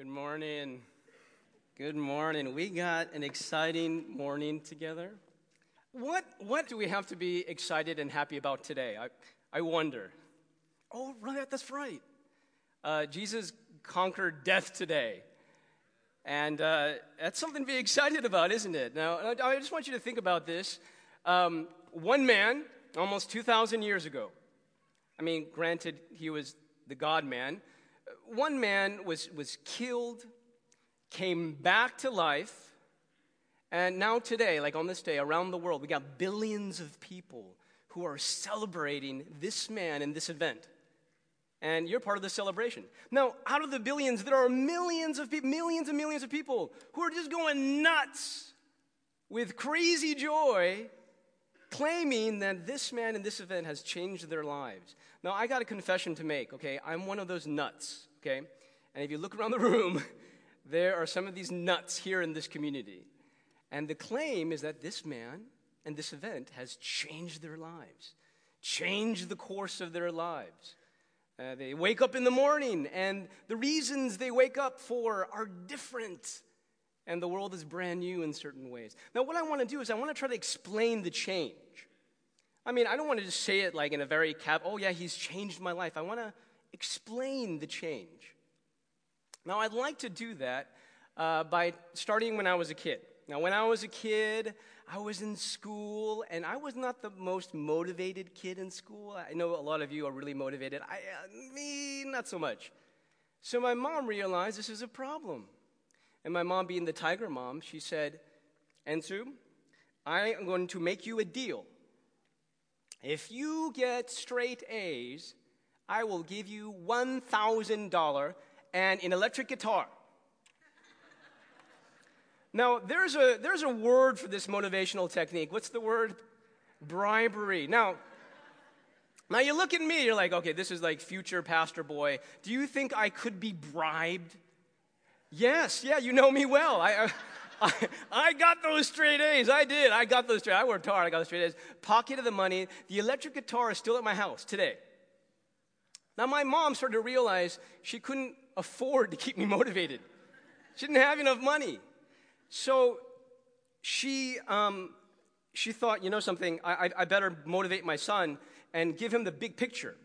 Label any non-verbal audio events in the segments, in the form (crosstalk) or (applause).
Good morning. Good morning. We got an exciting morning together. What, what do we have to be excited and happy about today? I, I wonder. Oh, right, that's right. Uh, Jesus conquered death today. And uh, that's something to be excited about, isn't it? Now, I just want you to think about this. Um, one man, almost 2,000 years ago, I mean, granted, he was the God man. One man was, was killed, came back to life, and now today, like on this day, around the world, we got billions of people who are celebrating this man and this event. And you're part of the celebration. Now, out of the billions, there are millions of people, millions and millions of people who are just going nuts with crazy joy, claiming that this man and this event has changed their lives. Now, I got a confession to make, okay? I'm one of those nuts, okay? And if you look around the room, (laughs) there are some of these nuts here in this community. And the claim is that this man and this event has changed their lives, changed the course of their lives. Uh, they wake up in the morning, and the reasons they wake up for are different. And the world is brand new in certain ways. Now, what I want to do is I want to try to explain the change. I mean, I don't want to just say it like in a very cap, oh, yeah, he's changed my life. I want to explain the change. Now, I'd like to do that uh, by starting when I was a kid. Now, when I was a kid, I was in school, and I was not the most motivated kid in school. I know a lot of you are really motivated. I, uh, me, not so much. So my mom realized this is a problem. And my mom, being the tiger mom, she said, Ensu, I am going to make you a deal. If you get straight A's, I will give you $1,000 and an electric guitar. Now, there's a, there's a word for this motivational technique. What's the word? Bribery. Now, now you look at me, you're like, okay, this is like future pastor boy. Do you think I could be bribed? Yes, yeah, you know me well. I, uh, (laughs) I, I got those straight A's. I did. I got those straight. I worked hard. I got those straight A's. Pocketed the money. The electric guitar is still at my house today. Now my mom started to realize she couldn't afford to keep me motivated. She didn't have enough money. So she, um, she thought, you know something, I, I better motivate my son and give him the big picture.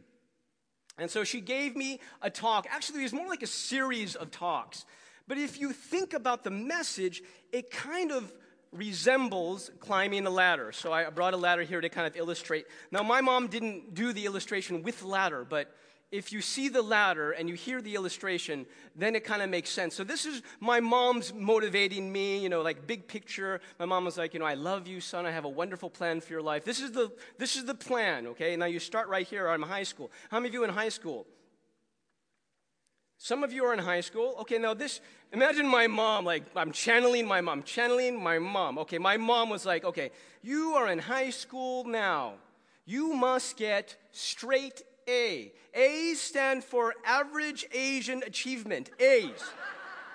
And so she gave me a talk. Actually, it was more like a series of talks. But if you think about the message, it kind of resembles climbing a ladder. So I brought a ladder here to kind of illustrate. Now, my mom didn't do the illustration with ladder, but if you see the ladder and you hear the illustration, then it kind of makes sense. So this is my mom's motivating me, you know, like big picture. My mom was like, you know, I love you, son. I have a wonderful plan for your life. This is the this is the plan, okay? Now you start right here. I'm in high school. How many of you in high school? Some of you are in high school. Okay, now this, imagine my mom, like, I'm channeling my mom, channeling my mom. Okay, my mom was like, okay, you are in high school now. You must get straight a. A's stand for Average Asian Achievement. A's.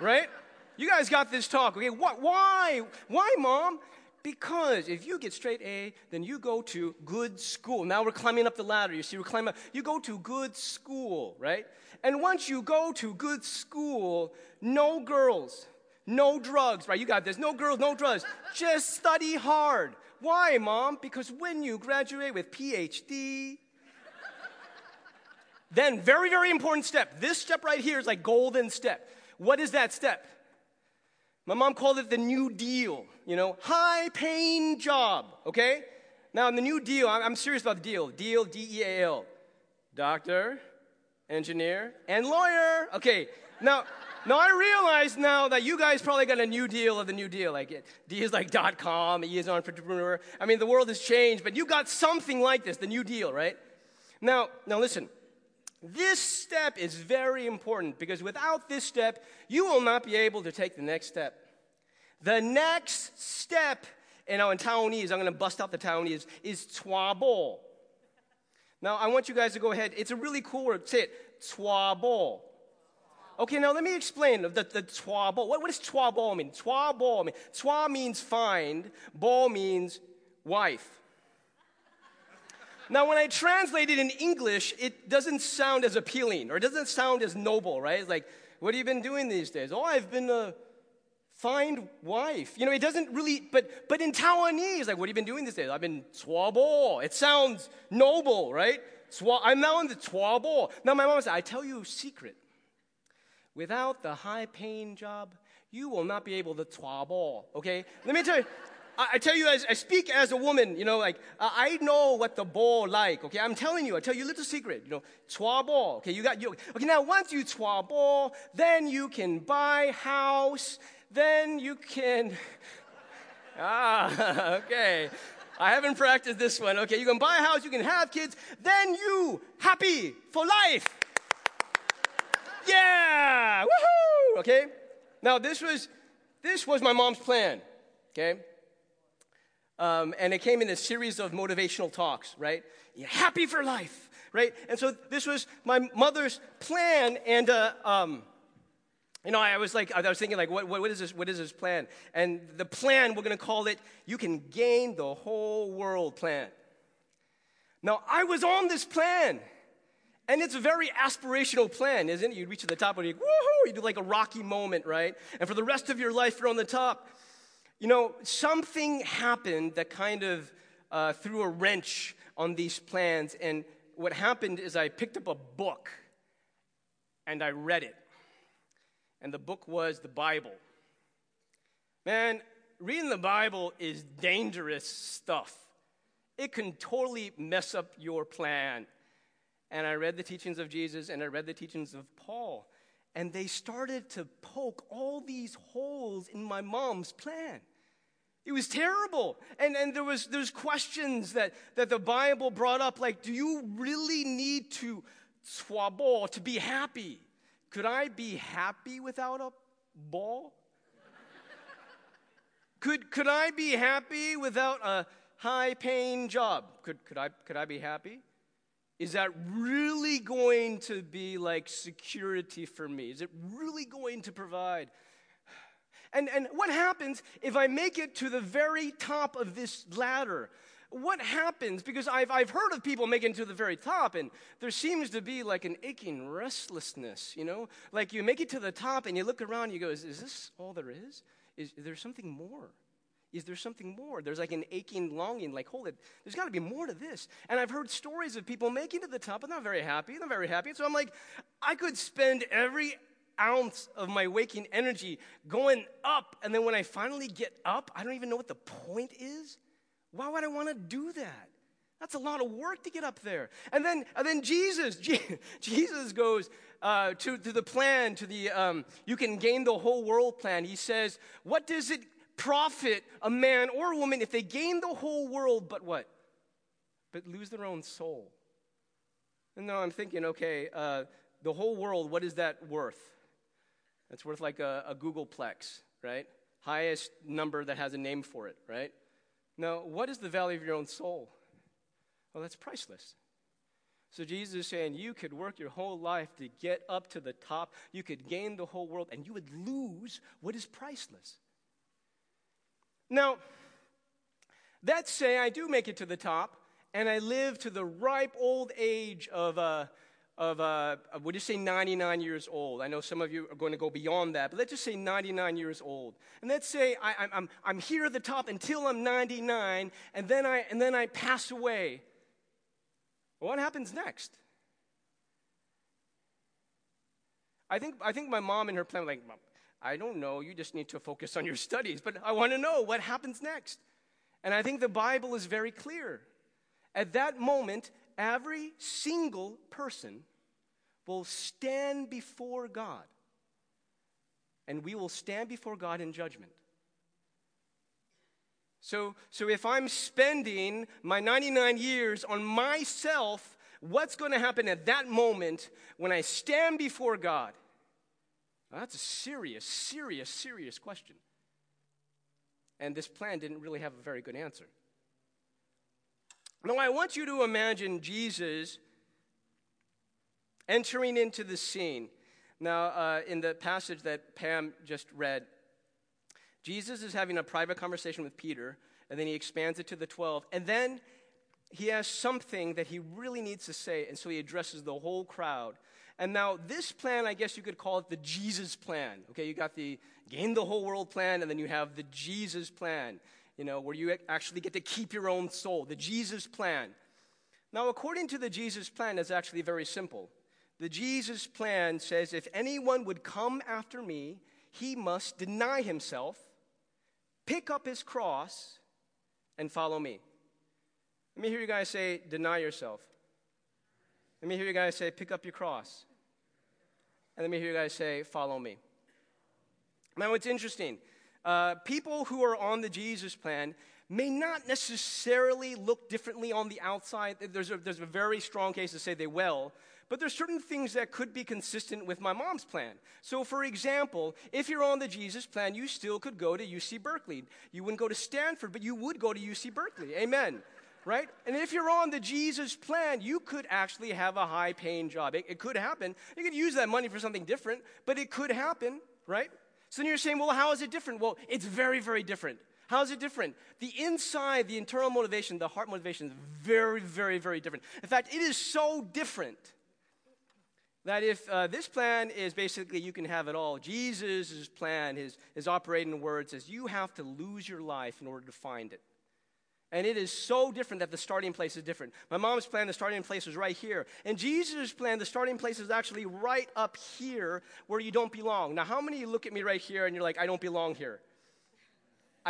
right? You guys got this talk, okay? What, why? Why, mom? Because if you get straight A, then you go to good school. Now we're climbing up the ladder. You see, we're climbing up. You go to good school, right? And once you go to good school, no girls, no drugs, right? You got this. No girls, no drugs. Just study hard. Why, mom? Because when you graduate with PhD, then, very, very important step. This step right here is like golden step. What is that step? My mom called it the New Deal, you know, high paying job, okay? Now, in the New Deal, I'm serious about the deal. Deal, D E A L. Doctor, engineer, and lawyer. Okay, now, now I realize now that you guys probably got a new deal of the new deal. Like it, D is like dot com, E is entrepreneur. I mean, the world has changed, but you got something like this, the new deal, right? Now, now listen. This step is very important because without this step, you will not be able to take the next step. The next step, you know, in Taiwanese, I'm going to bust out the Taiwanese, is "twa tuabo. Now, I want you guys to go ahead. It's a really cool word. Say it, tuabo. Okay, now let me explain the, the tuabo. What, what does twa tuabo mean? Twa Tuabo mean, twa means find, bo means wife. Now, when I translate it in English, it doesn't sound as appealing or it doesn't sound as noble, right? It's like what have you been doing these days? Oh, I've been a find wife. You know, it doesn't really, but but in Taiwanese, like, what have you been doing these days? I've been twa bo. It sounds noble, right? Twa, I'm now in the twa bo. Now my mom said, I tell you a secret. Without the high paying job, you will not be able to twa bo. Okay? Let me tell you. I, tell you, as I speak as a woman, you know, like I know what the ball like. Okay, I'm telling you. I tell you a little secret. You know, chua ball. Okay, you got you. Okay, now once you chua ball, then you can buy house. Then you can. (laughs) ah, okay. I haven't practiced this one. Okay, you can buy a house, you can have kids, then you happy for life. Yeah, woohoo! Okay. Now this was this was my mom's plan. Okay. Um, and it came in a series of motivational talks, right? You're happy for life, right? And so this was my mother's plan. And, uh, um, you know, I was like, I was thinking, like, what, what, is this, what is this plan? And the plan, we're going to call it, you can gain the whole world plan. Now, I was on this plan. And it's a very aspirational plan, isn't it? You reach to the top and you, woohoo, you do like a rocky moment, right? And for the rest of your life, you're on the top. You know, something happened that kind of uh, threw a wrench on these plans. And what happened is I picked up a book and I read it. And the book was the Bible. Man, reading the Bible is dangerous stuff. It can totally mess up your plan. And I read the teachings of Jesus and I read the teachings of Paul. And they started to poke all these holes in my mom's plan. It was terrible. And, and there was there's questions that, that the Bible brought up, like, do you really need to swabo to be happy? Could I be happy without a ball? could, could I be happy without a high paying job? Could, could, I, could I be happy? Is that really going to be like security for me? Is it really going to provide? And, and what happens if I make it to the very top of this ladder? What happens? Because I've, I've heard of people making it to the very top, and there seems to be like an aching restlessness, you know? Like you make it to the top and you look around and you go, is, is this all there is? Is, there something more? Is there something more? There's like an aching longing, like, hold it, there's got to be more to this. And I've heard stories of people making it to the top, but not very happy, not very happy. So I'm like, I could spend every ounce of my waking energy going up. And then when I finally get up, I don't even know what the point is. Why would I want to do that? That's a lot of work to get up there. And then, and then Jesus, (laughs) Jesus goes uh, to, to the plan, to the um, you can gain the whole world plan. He says, What does it profit a man or a woman if they gain the whole world, but what? But lose their own soul? And now I'm thinking, okay, uh, the whole world, what is that worth? It's worth like a, a googolplex, right? Highest number that has a name for it, right? Now, what is the value of your own soul? Well, that's priceless. So Jesus is saying you could work your whole life to get up to the top, you could gain the whole world, and you would lose what is priceless. Now, let's say I do make it to the top, and I live to the ripe old age of, uh, of, uh, we'll just say 99 years old. I know some of you are going to go beyond that, but let's just say 99 years old. And let's say I, am I'm, I'm here at the top until I'm 99, and then I, and then I pass away. What happens next? I think, I think my mom and her plan, like, I don't know, you just need to focus on your (laughs) studies, but I want to know what happens next. And I think the Bible is very clear. At that moment, every single person will stand before God. And we will stand before God in judgment. So, so if I'm spending my 99 years on myself, what's going to happen at that moment when I stand before God? Well, that's a serious, serious, serious question. And this plan didn't really have a very good answer. Now, I want you to imagine Jesus entering into the scene. Now, uh, in the passage that Pam just read, Jesus is having a private conversation with Peter, and then he expands it to the 12. And then he has something that he really needs to say, and so he addresses the whole crowd. And now, this plan, I guess you could call it the Jesus plan. Okay, you got the gain the whole world plan, and then you have the Jesus plan, you know, where you actually get to keep your own soul, the Jesus plan. Now, according to the Jesus plan, it's actually very simple. The Jesus plan says if anyone would come after me, he must deny himself, pick up his cross, and follow me. Let me hear you guys say, deny yourself. Let me hear you guys say, pick up your cross. And let me hear you guys say, follow me. Now, it's interesting. Uh, people who are on the Jesus plan may not necessarily look differently on the outside. There's a, there's a very strong case to say they will, but there's certain things that could be consistent with my mom's plan. So, for example, if you're on the Jesus plan, you still could go to UC Berkeley. You wouldn't go to Stanford, but you would go to UC Berkeley. Amen right? And if you're on the Jesus plan, you could actually have a high paying job. It, it, could happen. You could use that money for something different, but it could happen, right? So then you're saying, well, how is it different? Well, it's very, very different. How is it different? The inside, the internal motivation, the heart motivation is very, very, very different. In fact, it is so different that if uh, this plan is basically you can have it all, Jesus' plan, his, his operating in words, is you have to lose your life in order to find it. And it is so different that the starting place is different. My mom's plan, the starting place was right here. And Jesus' plan, the starting place is actually right up here where you don't belong. Now, how many look at me right here and you're like, I don't belong here?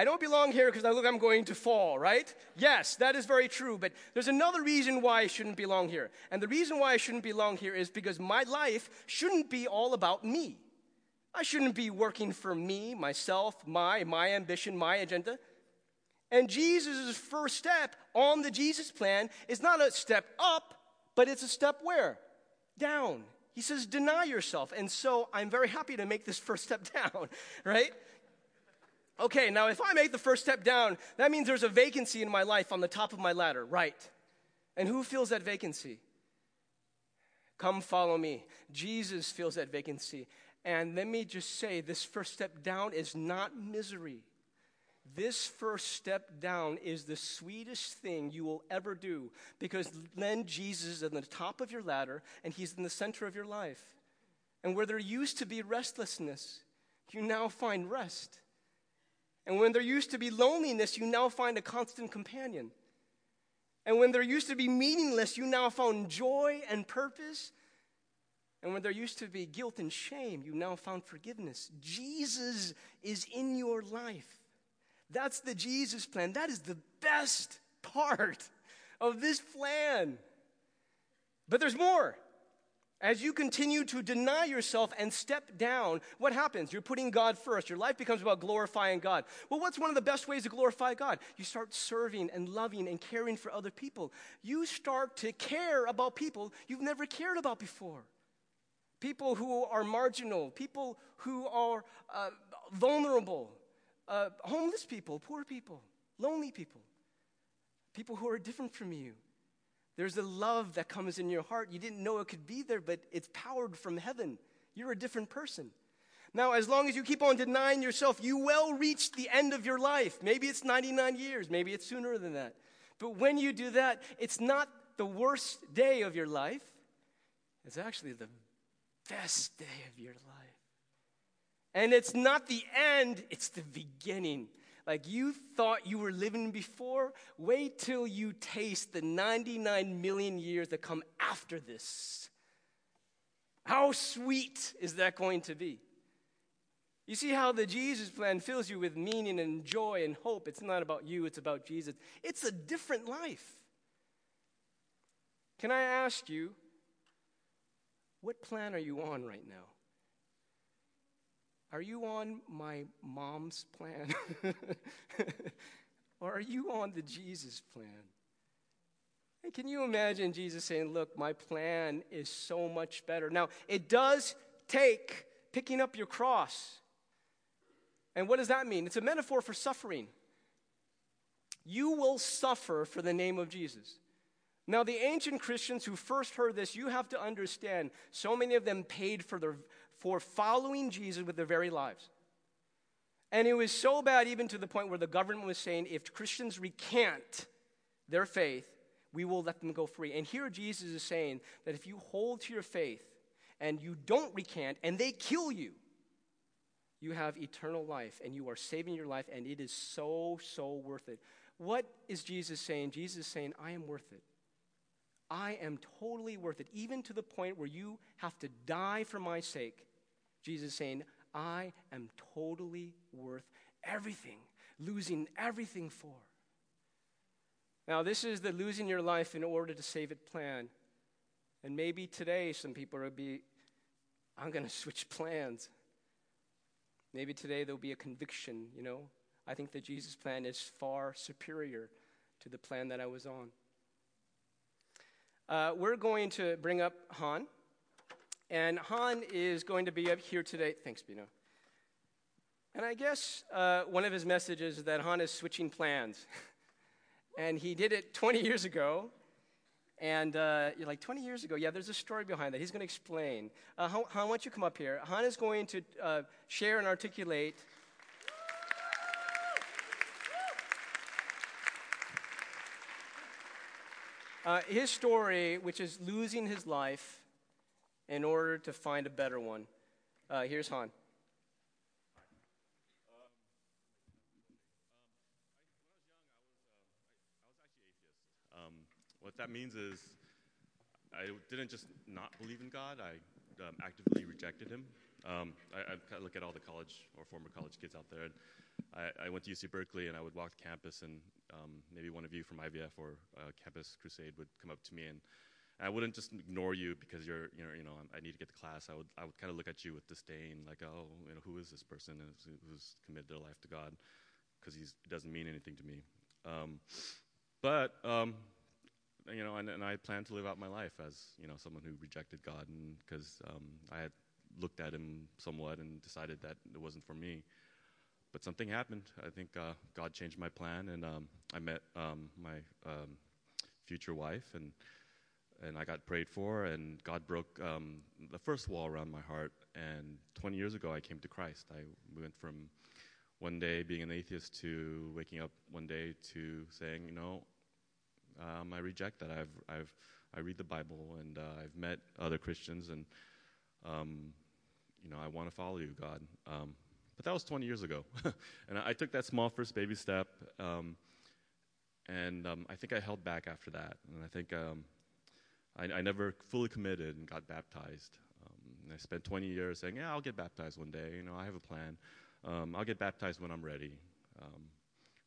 I don't belong here because I look I'm going to fall, right? Yes, that is very true, but there's another reason why I shouldn't belong here. And the reason why I shouldn't belong here is because my life shouldn't be all about me. I shouldn't be working for me, myself, my my ambition, my agenda. And Jesus' first step on the Jesus plan is not a step up, but it's a step where? Down. He says, deny yourself. And so I'm very happy to make this first step (laughs) down, right? Okay, now if I make the first step down, that means there's a vacancy in my life on the top of my ladder, right? And who fills that vacancy? Come follow me. Jesus fills that vacancy. And let me just say this first step down is not misery. This first step down is the sweetest thing you will ever do because then Jesus is at the top of your ladder and he's in the center of your life. And where there used to be restlessness, you now find rest. And when there used to be loneliness, you now find a constant companion. And when there used to be meaningless, you now found joy and purpose. And when there used to be guilt and shame, you now found forgiveness. Jesus is in your life. That's the Jesus plan. That is the best part of this plan. But there's more. As you continue to deny yourself and step down, what happens? You're putting God first. Your life becomes about glorifying God. Well, what's one of the best ways to glorify God? You start serving and loving and caring for other people. You start to care about people you've never cared about before. People who are marginal, people who are uh, vulnerable, uh, homeless people, poor people, lonely people, people who are different from you. There's a love that comes in your heart. You didn't know it could be there, but it's powered from heaven. You're a different person. Now, as long as you keep on denying yourself, you will reach the end of your life. Maybe it's 99 years, maybe it's sooner than that. But when you do that, it's not the worst day of your life, it's actually the best day of your life. And it's not the end, it's the beginning. Like you thought you were living before, wait till you taste the 99 million years that come after this. How sweet is that going to be? You see how the Jesus plan fills you with meaning and joy and hope. It's not about you, it's about Jesus. It's a different life. Can I ask you, what plan are you on right now? Are you on my mom's plan? (laughs) or are you on the Jesus plan? And can you imagine Jesus saying, Look, my plan is so much better? Now, it does take picking up your cross. And what does that mean? It's a metaphor for suffering. You will suffer for the name of Jesus. Now, the ancient Christians who first heard this, you have to understand, so many of them paid for their for following Jesus with their very lives. And it was so bad, even to the point where the government was saying if Christians recant their faith, we will let them go free. And here Jesus is saying that if you hold to your faith and you don't recant and they kill you, you have eternal life and you are saving your life, and it is so, so worth it. What is Jesus saying? Jesus is saying, I am worth it. I am totally worth it, even to the point where you have to die for my sake. Jesus saying, I am totally worth everything, losing everything for. Now, this is the losing your life in order to save it plan. And maybe today some people will be, I'm going to switch plans. Maybe today there'll be a conviction, you know. I think the Jesus plan is far superior to the plan that I was on. Uh, we're going to bring up Han. And Han is going to be up here today. Thanks, Bino. And I guess uh, one of his messages is that Han is switching plans. (laughs) and he did it 20 years ago. And uh, you're like, 20 years ago? Yeah, there's a story behind that. He's going to explain. Uh, Han, why don't you come up here? Han is going to uh, share and articulate. Uh, his story, which is losing his life in order to find a better one. Uh, here's Han. Um when I was young I was I was actually atheist. What that means is I didn't just not believe in God, I um, actively rejected Him. Um, I, I, look at all the college or former college kids out there. And I, I went to UC Berkeley and I would walk campus, and um, maybe one of you from IVF or uh, Campus Crusade would come up to me and I wouldn't just ignore you because you're, you know, you know, I need to get to class. I would, I would kind of look at you with disdain, like, oh, you know, who is this person who's committed their life to God? Because he doesn't mean anything to me. Um, but um, you know, and, and I plan to live out my life as you know someone who rejected God, because um, I had looked at Him somewhat and decided that it wasn't for me. But something happened. I think uh, God changed my plan, and um, I met um, my um, future wife, and and I got prayed for, and God broke um, the first wall around my heart. And 20 years ago, I came to Christ. I went from one day being an atheist to waking up one day to saying, you know, um, I reject that. I've, I've, I read the Bible and uh, I've met other Christians and, um, you know, I want to follow you, God. Um, but that was 20 years ago. (laughs) and I, I, took that small first baby step. Um, and um, I think I held back after that. And I think I, I, never fully committed and got baptized. I spent 20 years saying, yeah, I'll get baptized one day. You know, I have a plan. I'll get baptized when I'm ready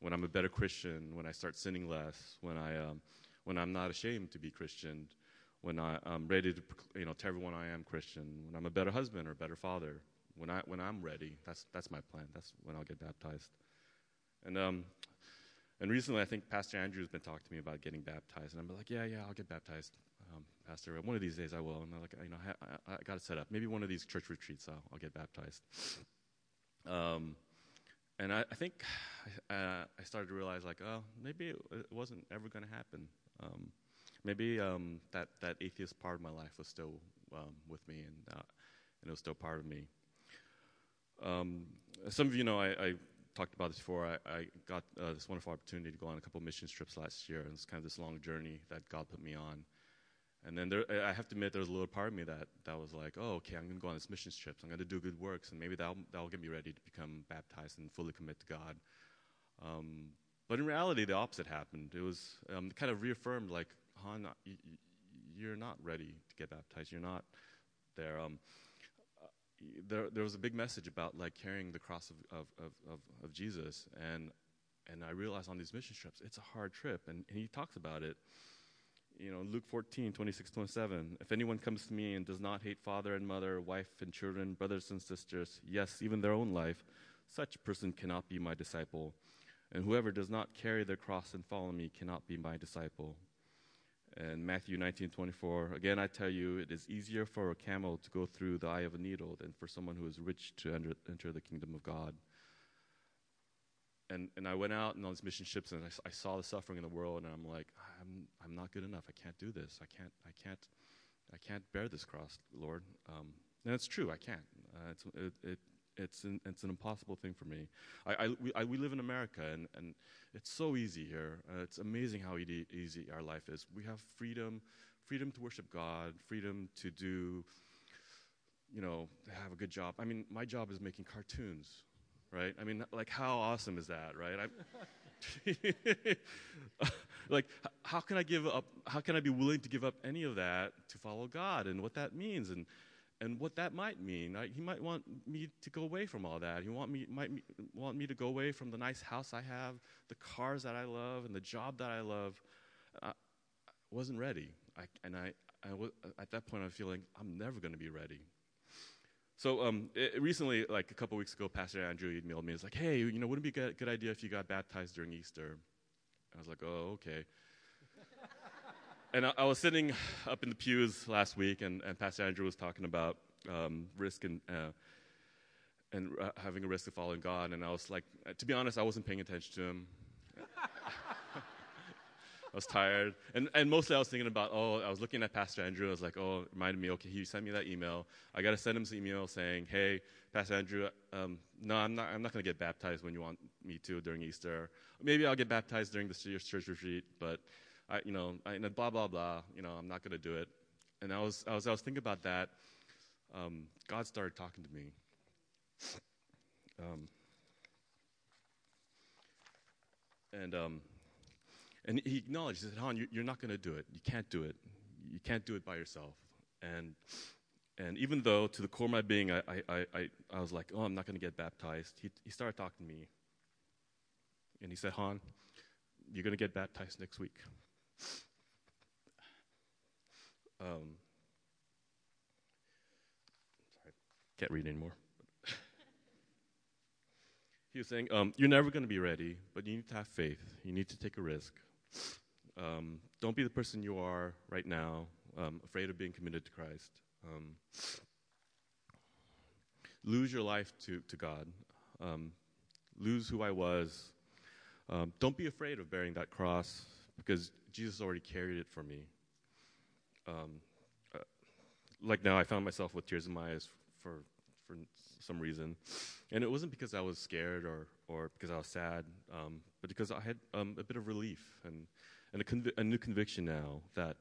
when I'm a better Christian, when I start sinning less, when, I, um, when I'm not ashamed to be Christian, when I, am ready to you know, tell everyone I am Christian, when I'm a better husband or a better father, when, I, when I'm ready, that's, that's my plan. That's when I'll get baptized. And, um, and recently, I think Pastor Andrew's been talking to me about getting baptized, and I'm like, yeah, yeah, I'll get baptized, um, Pastor. One of these days I will. And I'm like, you know, I, I, I got to set up. Maybe one of these church retreats, I'll, I'll get baptized. Um, and I, I think uh, I started to realize, like, oh, maybe it, it wasn't ever going to happen. Um, maybe um, that that atheist part of my life was still um, with me, and uh, and it was still part of me. Um, some of you know I, I, talked about this before. I, I got uh, this wonderful opportunity to go on a couple mission trips last year, and it's kind of this long journey that God put me on. And then there, I have to admit, there was a little part of me that, that was like, oh, okay, I'm going to go on this mission trip. I'm going to do good works, and maybe that'll, that'll get me ready to become baptized and fully commit to God. Um, but in reality, the opposite happened. It was um, kind of reaffirmed, like, Han, you're not ready to get baptized. You're not there. Um, uh, there, there was a big message about like carrying the cross of, of, of, of, of Jesus, and and I realized on these mission trips, it's a hard trip, and, and he talks about it you know, Luke 14, 26, 27. If anyone comes to me and does not hate father and mother, wife and children, brothers and sisters, yes, even their own life, such person cannot be my disciple. And whoever does not carry their cross and follow me cannot be my disciple. And Matthew 19, 24. Again, I tell you, it is easier for a camel to go through the eye of a needle than for someone who is rich to enter, enter the kingdom of God and, and I went out on these mission ships and I, I, saw the suffering in the world and I'm like, I'm, I'm not good enough. I can't do this. I can't, I can't, I can't bear this cross, Lord. Um, and it's true, I can't. Uh, it's, it, it, it's, an, it's an impossible thing for me. I, I, we, I, we live in America and, and it's so easy here. Uh, it's amazing how easy, easy our life is. We have freedom, freedom to worship God, freedom to do you know, have a good job. I mean, my job is making cartoons, right? I mean, like, how awesome is that, right? (laughs) like, how can I give up? How can I be willing to give up any of that to follow God and what that means and and what that might mean? I, he might want me to go away from all that. He want me might me, want me to go away from the nice house I have, the cars that I love, and the job that I love. I wasn't ready, I, and I, I w- at that point I'm feeling I'm never going to be ready. So um, it, recently, like a couple weeks ago, Pastor Andrew emailed me. He's like, "Hey, you know, wouldn't it be a good, good idea if you got baptized during Easter?" I was like, "Oh, okay." and I, I, was sitting up in the pews last week, and, and Pastor Andrew was talking about um, risk and uh, and uh, having a risk of following God. And I was like, to be honest, I wasn't paying attention to him. I was tired. And, and mostly I was thinking about, oh, I was looking at Pastor Andrew. I was like, oh, reminded me, okay, he sent me that email. I got to send him some email saying, hey, Pastor Andrew, um, no, I'm not, I'm not going to get baptized when you want me to during Easter. Maybe I'll get baptized during the church retreat, but, I, you know, I, blah, blah, blah. You know, I'm not going to do it. And I was, I was, I was thinking about that. Um, God started talking to me. Um, and um, and he acknowledged, he said, Han, you're not going to do it. You can't do it. You can't do it by yourself. And, and even though to the core of my being, I, I, I, I was like, oh, I'm not going to get baptized, he, he started talking to me. And he said, Han, you're going to get baptized next week. Um, sorry, can't read anymore. (laughs) he was saying, um, You're never going to be ready, but you need to have faith. You need to take a risk. Um, don't be the person you are right now, um, afraid of being committed to Christ. Um, lose your life to, to God. Um, lose who I was. Um, don't be afraid of bearing that cross because Jesus already carried it for me. Um, uh, like now, I found myself with tears in my eyes for, for some reason. And it wasn't because I was scared or, or because I was sad, um, but because I had um, a bit of relief and, and a, a, new conviction now that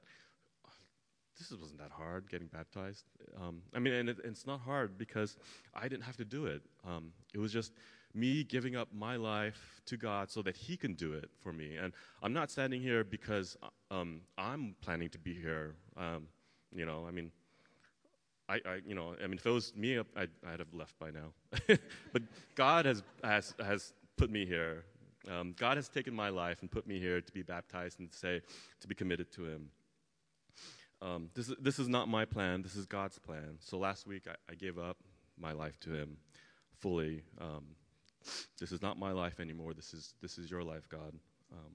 this wasn't that hard getting baptized. Um, I mean, and it, it's not hard because I didn't have to do it. Um, it was just me giving up my life to God so that He can do it for me. And I'm not standing here because um, I'm planning to be here. Um, you know, I mean, I, I, you know, I mean, if it was me, I'd, I'd have left by now. (laughs) but God has, has, has put me here. Um, God has taken my life and put me here to be baptized and to say, to be committed to Him. Um, this, is, this is not my plan, this is God's plan. So last week I, I gave up my life to Him fully. Um, this is not my life anymore, this is, this is your life, God. Um,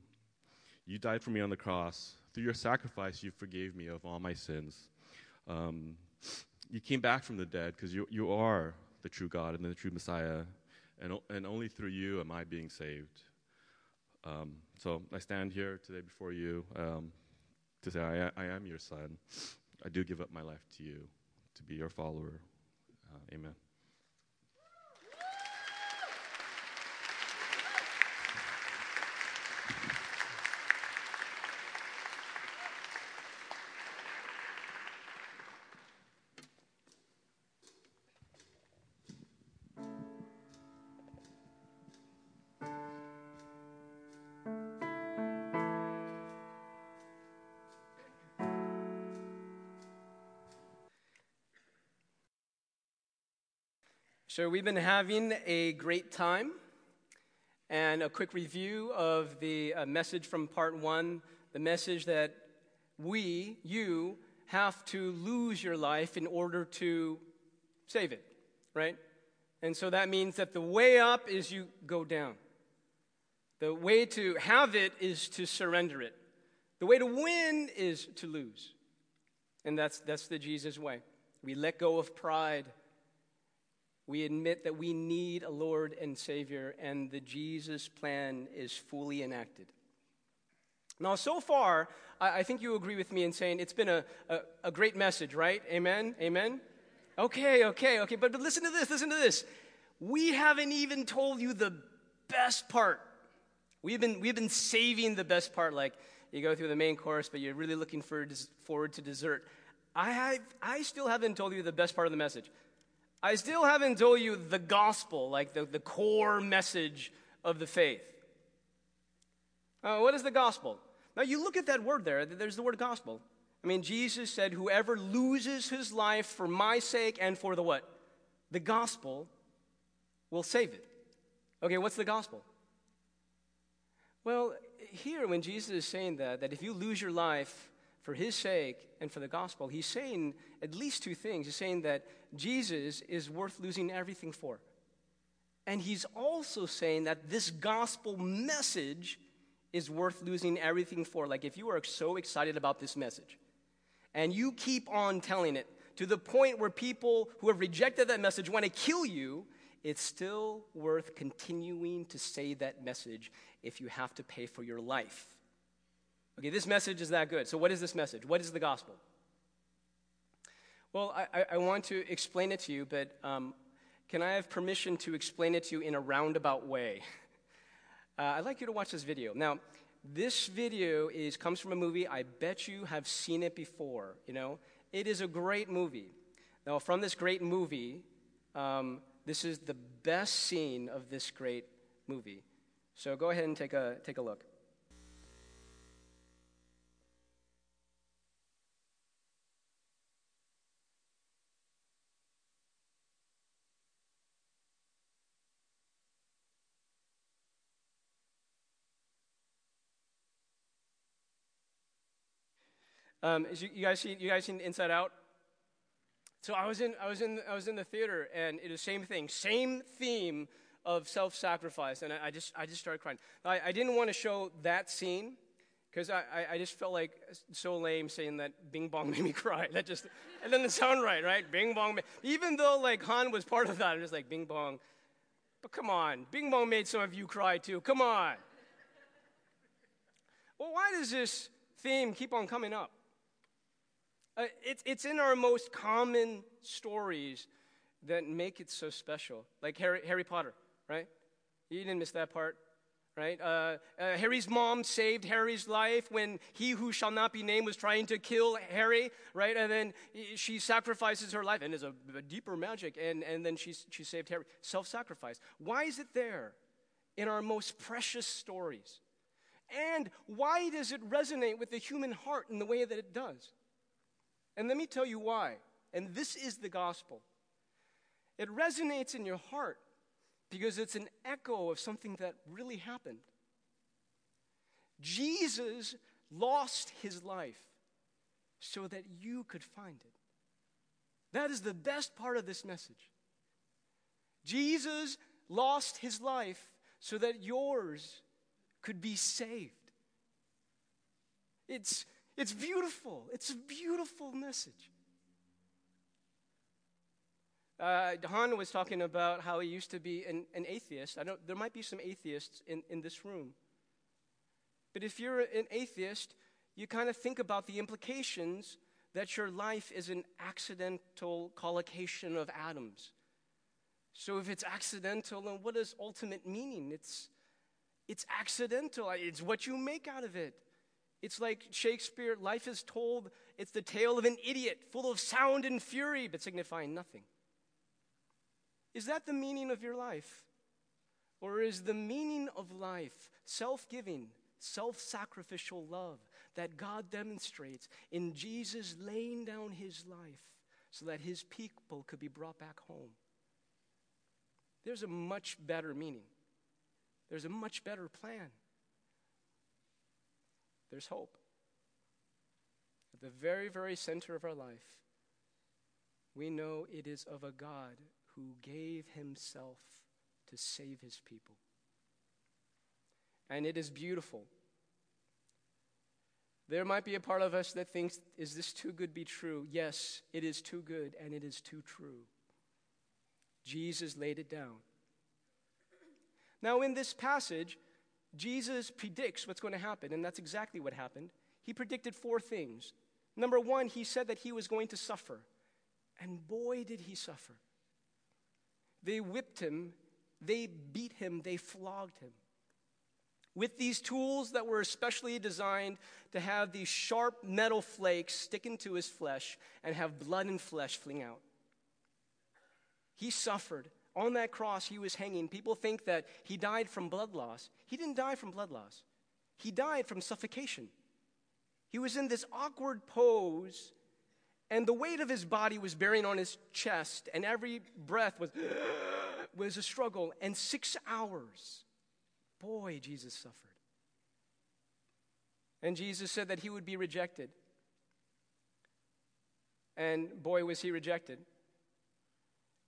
you died for me on the cross. Through your sacrifice, you forgave me of all my sins. Um, you came back from the dead because you, you are the true God and the true Messiah, and, and only through you am I being saved. Um, so I stand here today before you um, to say, I, I, am your son. I do give up my life to you to be your follower. Uh, amen. So, we've been having a great time. And a quick review of the uh, message from part one the message that we, you, have to lose your life in order to save it, right? And so that means that the way up is you go down. The way to have it is to surrender it. The way to win is to lose. And that's, that's the Jesus way. We let go of pride we admit that we need a Lord and Savior, and the Jesus plan is fully enacted. Now, so far, I, think you agree with me in saying it's been a, a, a great message, right? Amen? Amen? Okay, okay, okay. But, but listen to this, listen to this. We haven't even told you the best part. We've been, we've been saving the best part, like you go through the main course, but you're really looking for, forward to dessert. I, have, I still haven't told you the best part of the message. I still haven't told you the gospel, like the, the core message of the faith. Uh, what is the gospel? Now, you look at that word there, there's the word gospel. I mean, Jesus said, Whoever loses his life for my sake and for the what? The gospel will save it. Okay, what's the gospel? Well, here, when Jesus is saying that, that if you lose your life for his sake and for the gospel, he's saying at least two things. He's saying that Jesus is worth losing everything for. And he's also saying that this gospel message is worth losing everything for. Like, if you are so excited about this message and you keep on telling it to the point where people who have rejected that message want to kill you, it's still worth continuing to say that message if you have to pay for your life. Okay, this message is that good. So, what is this message? What is the gospel? Well, I, I want to explain it to you, but um, can I have permission to explain it to you in a roundabout way? (laughs) Uh, I'd like you to watch this video. Now, this video is, comes from a movie. I bet you have seen it before. You know, it is a great movie. Now, from this great movie, um, this is the best scene of this great movie. So go ahead and take a, take a look. Um, you, you, guys seen you guys seen Inside Out? So I was in I was in I was in the theater and it was same thing, same theme of self-sacrifice, and I, I just I just started crying. I, I didn't want to show that scene because I, I just felt like so lame saying that Bing Bong (laughs) made me cry. That just it doesn't sound right, right? Bing Bong. Even though like Han was part of that, I'm just like Bing Bong. But come on, Bing Bong made some of you cry too. Come on. Well, why does this theme keep on coming up? Uh, it's, it's in our most common stories that make it so special. Like Harry, Harry Potter, right? You didn't miss that part, right? Uh, uh, Harry's mom saved Harry's life when he who shall not be named was trying to kill Harry, right? And then she sacrifices her life, and there's a, a deeper magic, and, and then she, she saved Harry. Self sacrifice. Why is it there in our most precious stories? And why does it resonate with the human heart in the way that it does? And let me tell you why. And this is the gospel. It resonates in your heart because it's an echo of something that really happened. Jesus lost his life so that you could find it. That is the best part of this message. Jesus lost his life so that yours could be saved. It's it's beautiful. It's a beautiful message. Uh, Han was talking about how he used to be an, an atheist. I know there might be some atheists in, in this room. But if you're an atheist, you kind of think about the implications that your life is an accidental collocation of atoms. So if it's accidental, then what is ultimate meaning? It's, it's accidental. It's what you make out of it. It's like Shakespeare, life is told, it's the tale of an idiot, full of sound and fury, but signifying nothing. Is that the meaning of your life? Or is the meaning of life self giving, self sacrificial love that God demonstrates in Jesus laying down his life so that his people could be brought back home? There's a much better meaning, there's a much better plan there's hope. At the very, very center of our life, we know it is of a God who gave himself to save his people. And it is beautiful. There might be a part of us that thinks, is this too good to be true? Yes, it is too good and it is too true. Jesus laid it down. Now, in this passage, Jesus predicts what's going to happen, and that's exactly what happened. He predicted four things. Number one, he said that he was going to suffer. And boy, did he suffer. They whipped him, they beat him, they flogged him. With these tools that were especially designed to have these sharp metal flakes stick into his flesh and have blood and flesh fling out. He suffered. On that cross, he was hanging. People think that he died from blood loss. He didn't die from blood loss, he died from suffocation. He was in this awkward pose, and the weight of his body was bearing on his chest, and every breath was, (gasps) was a struggle. And six hours, boy, Jesus suffered. And Jesus said that he would be rejected. And boy, was he rejected.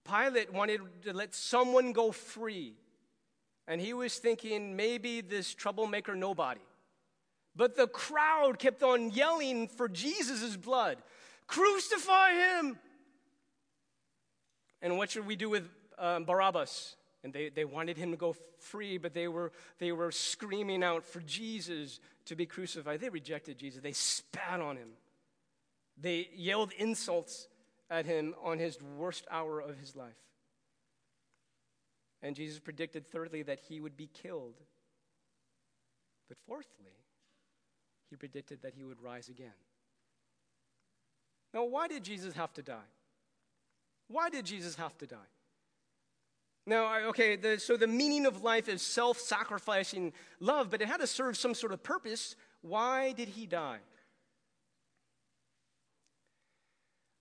Pilate wanted to let someone go free. And he was thinking maybe this troublemaker nobody. But the crowd kept on yelling for Jesus' blood Crucify him! And what should we do with um, Barabbas? And they, they wanted him to go free, but they were, they were screaming out for Jesus to be crucified. They rejected Jesus. They spat on him. They yelled insults at him on his worst hour of his life. And Jesus predicted, thirdly, that he would be killed. But fourthly, he predicted that he would rise again. Now, why did Jesus have to die? Why did Jesus have to die? Now, okay, the, so the meaning of life is self sacrificing love, but it had to serve some sort of purpose. Why did he die?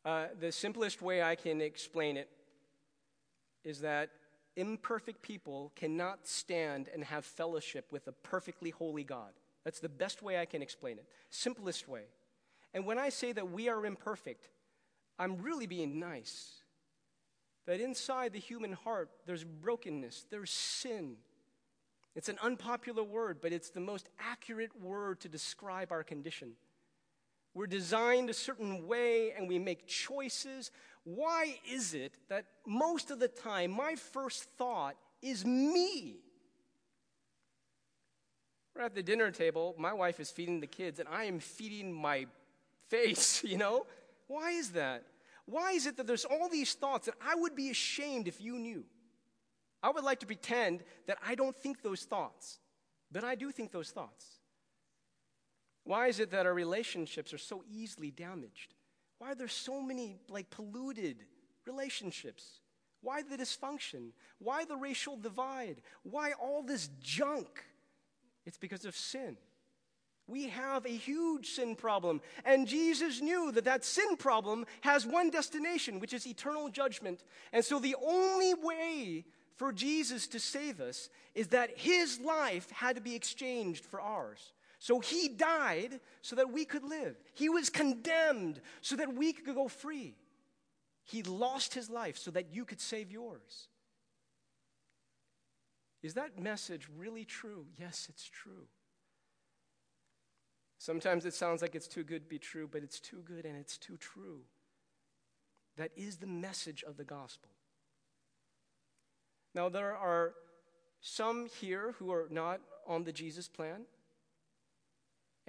Uh, the simplest way I can explain it is that imperfect people cannot stand and have fellowship with a perfectly holy God. That's the best way I can explain it. Simplest way. And when I say that we are imperfect, I'm really being nice. That inside the human heart, there's brokenness, there's sin. It's an unpopular word, but it's the most accurate word to describe our condition. We're designed a certain way and we make choices. Why is it that most of the time my first thought is me? We're at the dinner table, my wife is feeding the kids, and I am feeding my (laughs) face, you know? Why is that? Why is it that there's all these thoughts that I would be ashamed if you knew? I would like to pretend that I don't think those thoughts, but I do think those thoughts. Why is it that our relationships are so easily damaged? Why are there so many like polluted relationships? Why the dysfunction? Why the racial divide? Why all this junk? It's because of sin. We have a huge sin problem. And Jesus knew that that sin problem has one destination, which is eternal judgment. And so the only way for Jesus to save us is that his life had to be exchanged for ours. So he died so that we could live. He was condemned so that we could go free. He lost his life so that you could save yours. Is that message really true? Yes, it's true. Sometimes it sounds like it's too good to be true, but it's too good and it's too true. That is the message of the gospel. Now, there are some here who are not on the Jesus plan.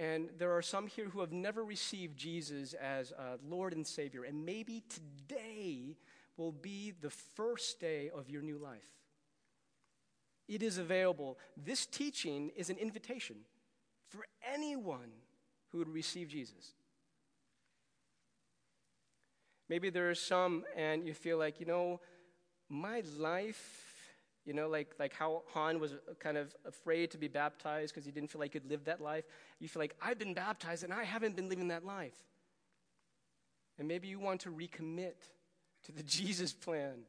And there are some here who have never received Jesus as uh, Lord and Savior. And maybe today will be the first day of your new life. It is available. This teaching is an invitation for anyone who would receive Jesus. Maybe there are some, and you feel like, you know, my life, you know, like, like how Han was kind of afraid to be baptized because he didn't feel like he could live that life. You feel like, I've been baptized and I haven't been living that life. And maybe you want to recommit to the (laughs) Jesus plan,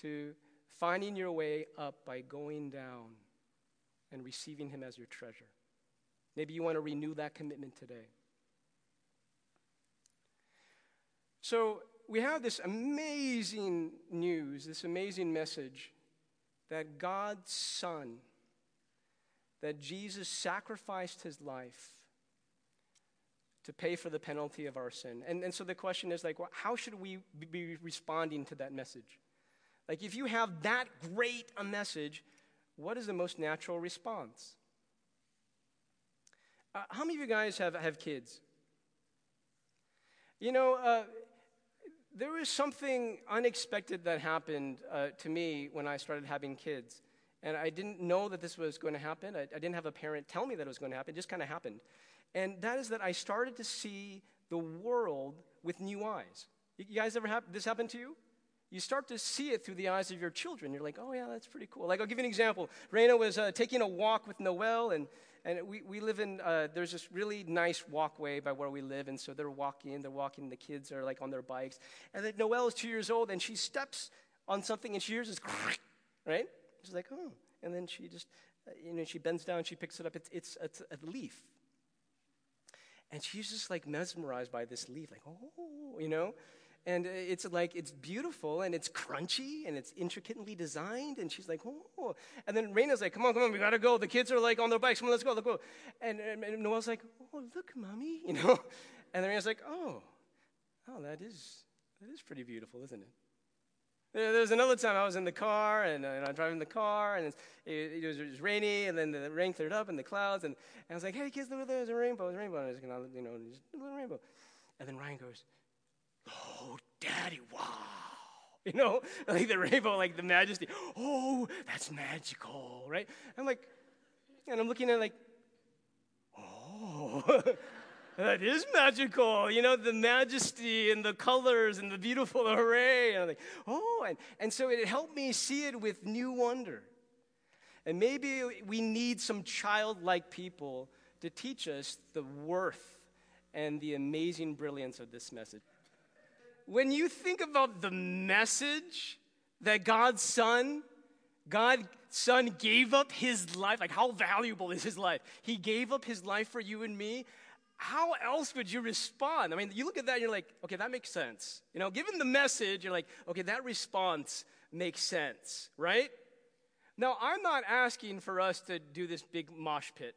to finding your way up by going down and receiving Him as your treasure. Maybe you want to renew that commitment today. So, we have this amazing news, this amazing message that God's Son, that Jesus sacrificed his life to pay for the penalty of our sin. And, and so the question is like, well, how should we be responding to that message? Like, if you have that great a message, what is the most natural response? Uh, how many of you guys have, have kids? You know, uh, there was something unexpected that happened uh, to me when I started having kids. And I didn't know that this was going to happen. I, I didn't have a parent tell me that it was going to happen. It just kind of happened. And that is that I started to see the world with new eyes. You guys ever have this happen to you? you start to see it through the eyes of your children. You're like, oh, yeah, that's pretty cool. Like, I'll give you an example. Raina was uh, taking a walk with Noel, and, and we, we live in, uh, there's this really nice walkway by where we live, and so they're walking, they're walking, the kids are like on their bikes. And then Noel is two years old, and she steps on something, and she hears this, (laughs) right? She's like, oh. And then she just, uh, you know, she bends down, she picks it up. It's, it's, it's a leaf. And she's just like mesmerized by this leaf, like, oh, you know? And it's like it's beautiful and it's crunchy and it's intricately designed. And she's like oh and then Raina's like come on come on we gotta go. The kids are like on their bikes come on let's go let's go. And, and, Noel's like oh look mommy (laughs) you know? And then Raina's like oh oh that is that is pretty beautiful isn't it? There was another time I was in the car and, and I'm driving the car and it, it, was, it, was, rainy and then the rain cleared up and the clouds and, and I was like, hey kids, look, there's a rainbow, there's a rainbow. And I was gonna, you know, just a little rainbow. And then Ryan goes, Oh, daddy, wow. You know, like the rainbow, like the majesty. Oh, that's magical, right? I'm like, and I'm looking at like, oh, (laughs) that is magical. You know, the majesty and the colors and the beautiful array. And I'm like, oh, and, and so it helped me see it with new wonder. And maybe we need some childlike people to teach us the worth and the amazing brilliance of this message when you think about the message that God's Son, God's Son gave up his life, like how valuable is his life? He gave up his life for you and me. How else would you respond? I mean, you look at that and you're like, okay, that makes sense. You know, given the message, you're like, okay, that response makes sense, right? Now, I'm not asking for us to do this big mosh pit.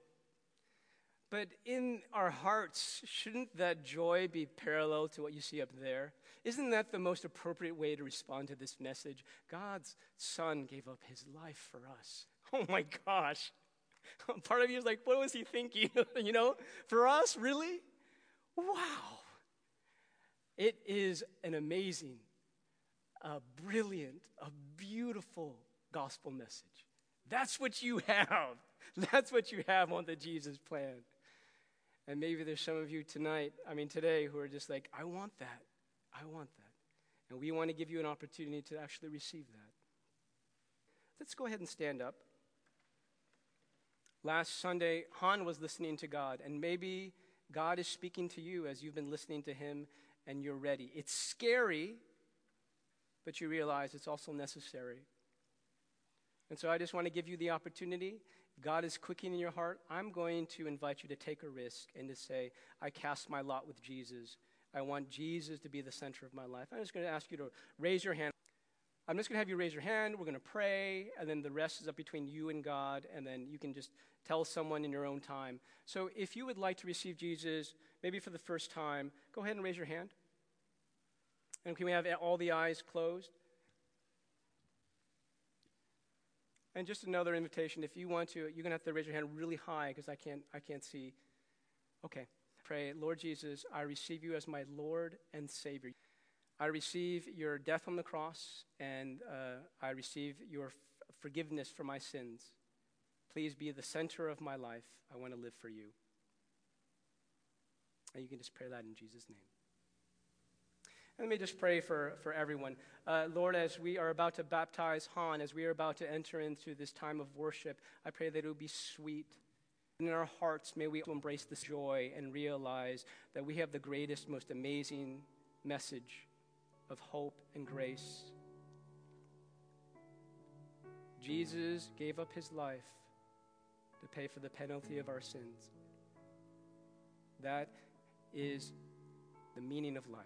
But in our hearts, shouldn't that joy be parallel to what you see up there? Isn't that the most appropriate way to respond to this message? God's Son gave up his life for us. (laughs) Oh my gosh. (laughs) Part of you is like, what was he thinking? (laughs) you know, for us, really? Wow. It is an amazing, a brilliant, a beautiful gospel message. That's what you have. That's what you have on the Jesus plan. And maybe there's some of you tonight, I mean, today, who are just like, I want that. I want that. And we want to give you an opportunity to actually receive that. Let's go ahead and stand up. Last Sunday, Han was listening to God, and maybe God is speaking to you as you've been listening to Him and you're ready. It's scary, but you realize it's also necessary. And so I just want to give you the opportunity. God is quickening your heart. I'm going to invite you to take a risk and to say, I cast my lot with Jesus. I want Jesus to be the center of my life. I'm just going to ask you to raise your hand. I'm just going to have you raise your hand. We're going to pray, and then the rest is up between you and God, and then you can just tell someone in your own time. So if you would like to receive Jesus, maybe for the first time, go ahead and raise your hand. And can we have all the eyes closed? And just another invitation, if you want to, you're going to have to raise your hand really high because I can't, I can't see. Okay pray, Lord Jesus, I receive you as my Lord and Savior. I receive your death on the cross, and uh, I receive your f- forgiveness for my sins. Please be the center of my life. I want to live for you. And you can just pray that in Jesus' name. Let me just pray for, for everyone. Uh, Lord, as we are about to baptize Han, as we are about to enter into this time of worship, I pray that it will be sweet in our hearts, may we embrace this joy and realize that we have the greatest, most amazing message of hope and grace. Jesus gave up his life to pay for the penalty of our sins. That is the meaning of life.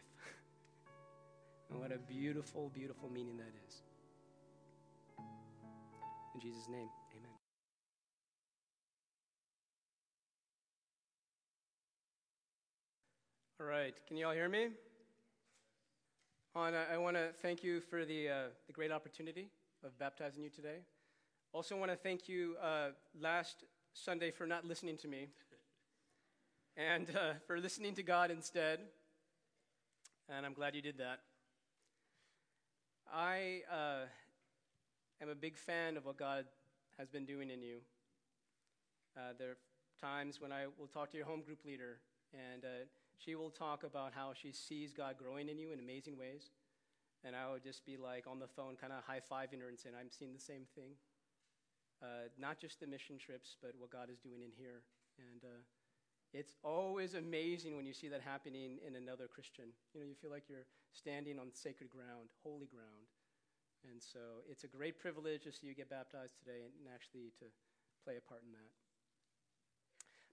(laughs) and what a beautiful, beautiful meaning that is. In Jesus' name. All right, can you all hear me? Han, I want to thank you for the, uh, the great opportunity of baptizing you today. Also, want to thank you uh, last Sunday for not listening to me (laughs) and uh, for listening to God instead. And I'm glad you did that. I uh, am a big fan of what God has been doing in you. Uh, there are times when I will talk to your home group leader and uh, she will talk about how she sees God growing in you in amazing ways. and I would just be like on the phone, kind of high fiving her and saying, I'm seeing the same thing. Uh, not just the mission trips, but what God is doing in here. And uh, it's always amazing when you see that happening in another Christian. You know, you feel like you're standing on sacred ground, holy ground. And so it's a great privilege to see you get baptized today and actually to play a part in that.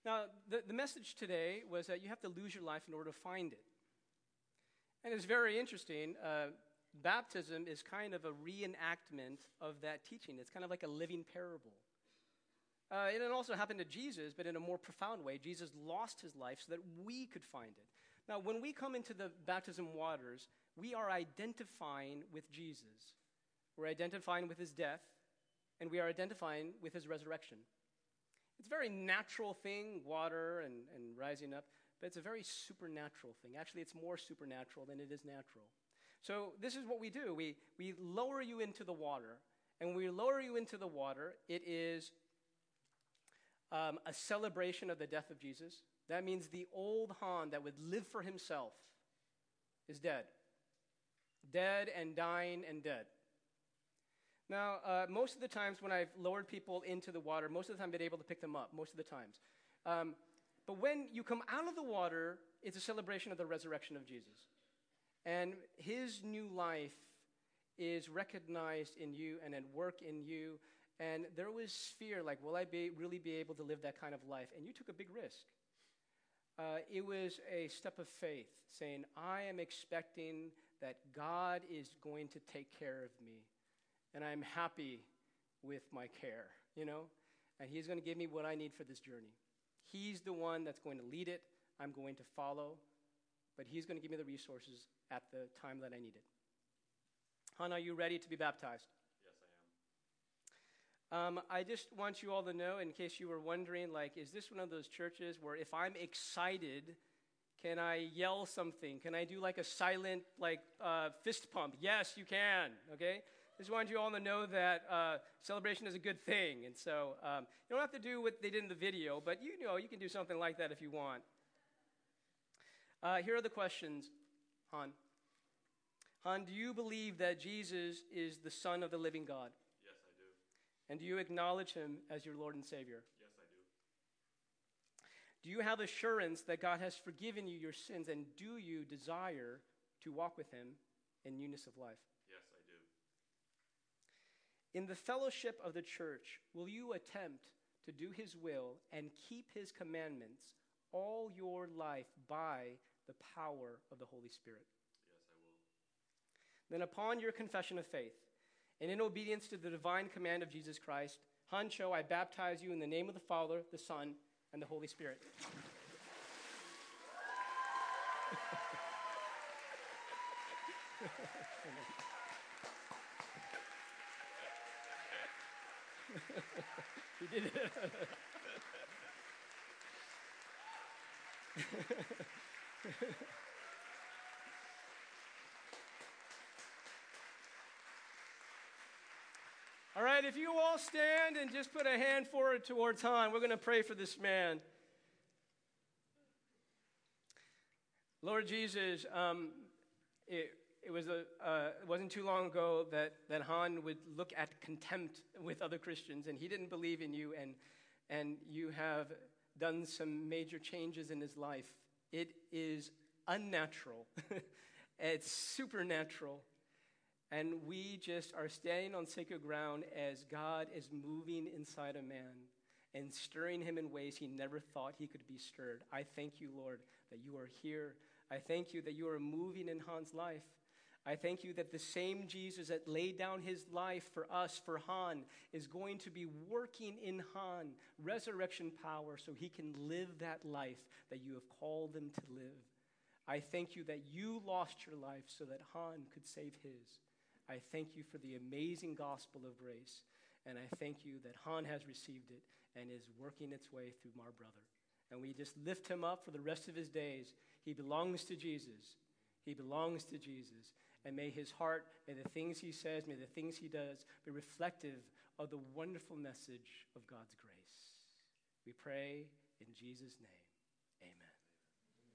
Now, the, the message today was that you have to lose your life in order to find it. And it's very interesting. Uh, baptism is kind of a reenactment of that teaching, it's kind of like a living parable. Uh, and it also happened to Jesus, but in a more profound way. Jesus lost his life so that we could find it. Now, when we come into the baptism waters, we are identifying with Jesus. We're identifying with his death, and we are identifying with his resurrection. It's a very natural thing, water and, and rising up, but it's a very supernatural thing. Actually, it's more supernatural than it is natural. So, this is what we do we, we lower you into the water, and when we lower you into the water, it is um, a celebration of the death of Jesus. That means the old Han that would live for himself is dead. Dead and dying and dead. Now, uh, most of the times when I've lowered people into the water, most of the time I've been able to pick them up, most of the times. Um, but when you come out of the water, it's a celebration of the resurrection of Jesus. And his new life is recognized in you and at work in you. And there was fear like, will I be, really be able to live that kind of life? And you took a big risk. Uh, it was a step of faith, saying, I am expecting that God is going to take care of me and I'm happy with my care, you know? And He's going to give me what I need for this journey. He's the one that's going to lead it. I'm going to follow, but He's going to give me the resources at the time that I need it. Han, are you ready to be baptized? Yes, I am. Um, I just want you all to know, in case you were wondering, like, is this one of those churches where if I'm excited, can I yell something? Can I do like a silent, like, uh, fist pump? Yes, you can, okay? Just wanted you all to know that uh, celebration is a good thing. And so um, you don't have to do what they did in the video, but you know you can do something like that if you want. Uh, here are the questions, Han. Han, do you believe that Jesus is the Son of the living God? Yes, I do. And do you acknowledge him as your Lord and Savior? Yes, I do. Do you have assurance that God has forgiven you your sins, and do you desire to walk with him in newness of life? In the fellowship of the church, will you attempt to do his will and keep his commandments all your life by the power of the Holy Spirit? Yes, I will. Then, upon your confession of faith, and in obedience to the divine command of Jesus Christ, Hancho, I baptize you in the name of the Father, the Son, and the Holy Spirit. He did it. all right, if you all stand and just put a hand forward towards Han, we're going to pray for this man. Lord Jesus, um, it, it, was a, uh, it wasn't too long ago that, that Han would look at contempt with other Christians, and he didn't believe in you, and, and you have done some major changes in his life. It is unnatural, (laughs) it's supernatural. And we just are standing on sacred ground as God is moving inside a man and stirring him in ways he never thought he could be stirred. I thank you, Lord, that you are here. I thank you that you are moving in Han's life. I thank you that the same Jesus that laid down his life for us, for Han, is going to be working in Han resurrection power so he can live that life that you have called him to live. I thank you that you lost your life so that Han could save his. I thank you for the amazing gospel of grace. And I thank you that Han has received it and is working its way through my brother. And we just lift him up for the rest of his days. He belongs to Jesus. He belongs to Jesus. And may his heart, may the things he says, may the things he does be reflective of the wonderful message of God's grace. We pray in Jesus' name.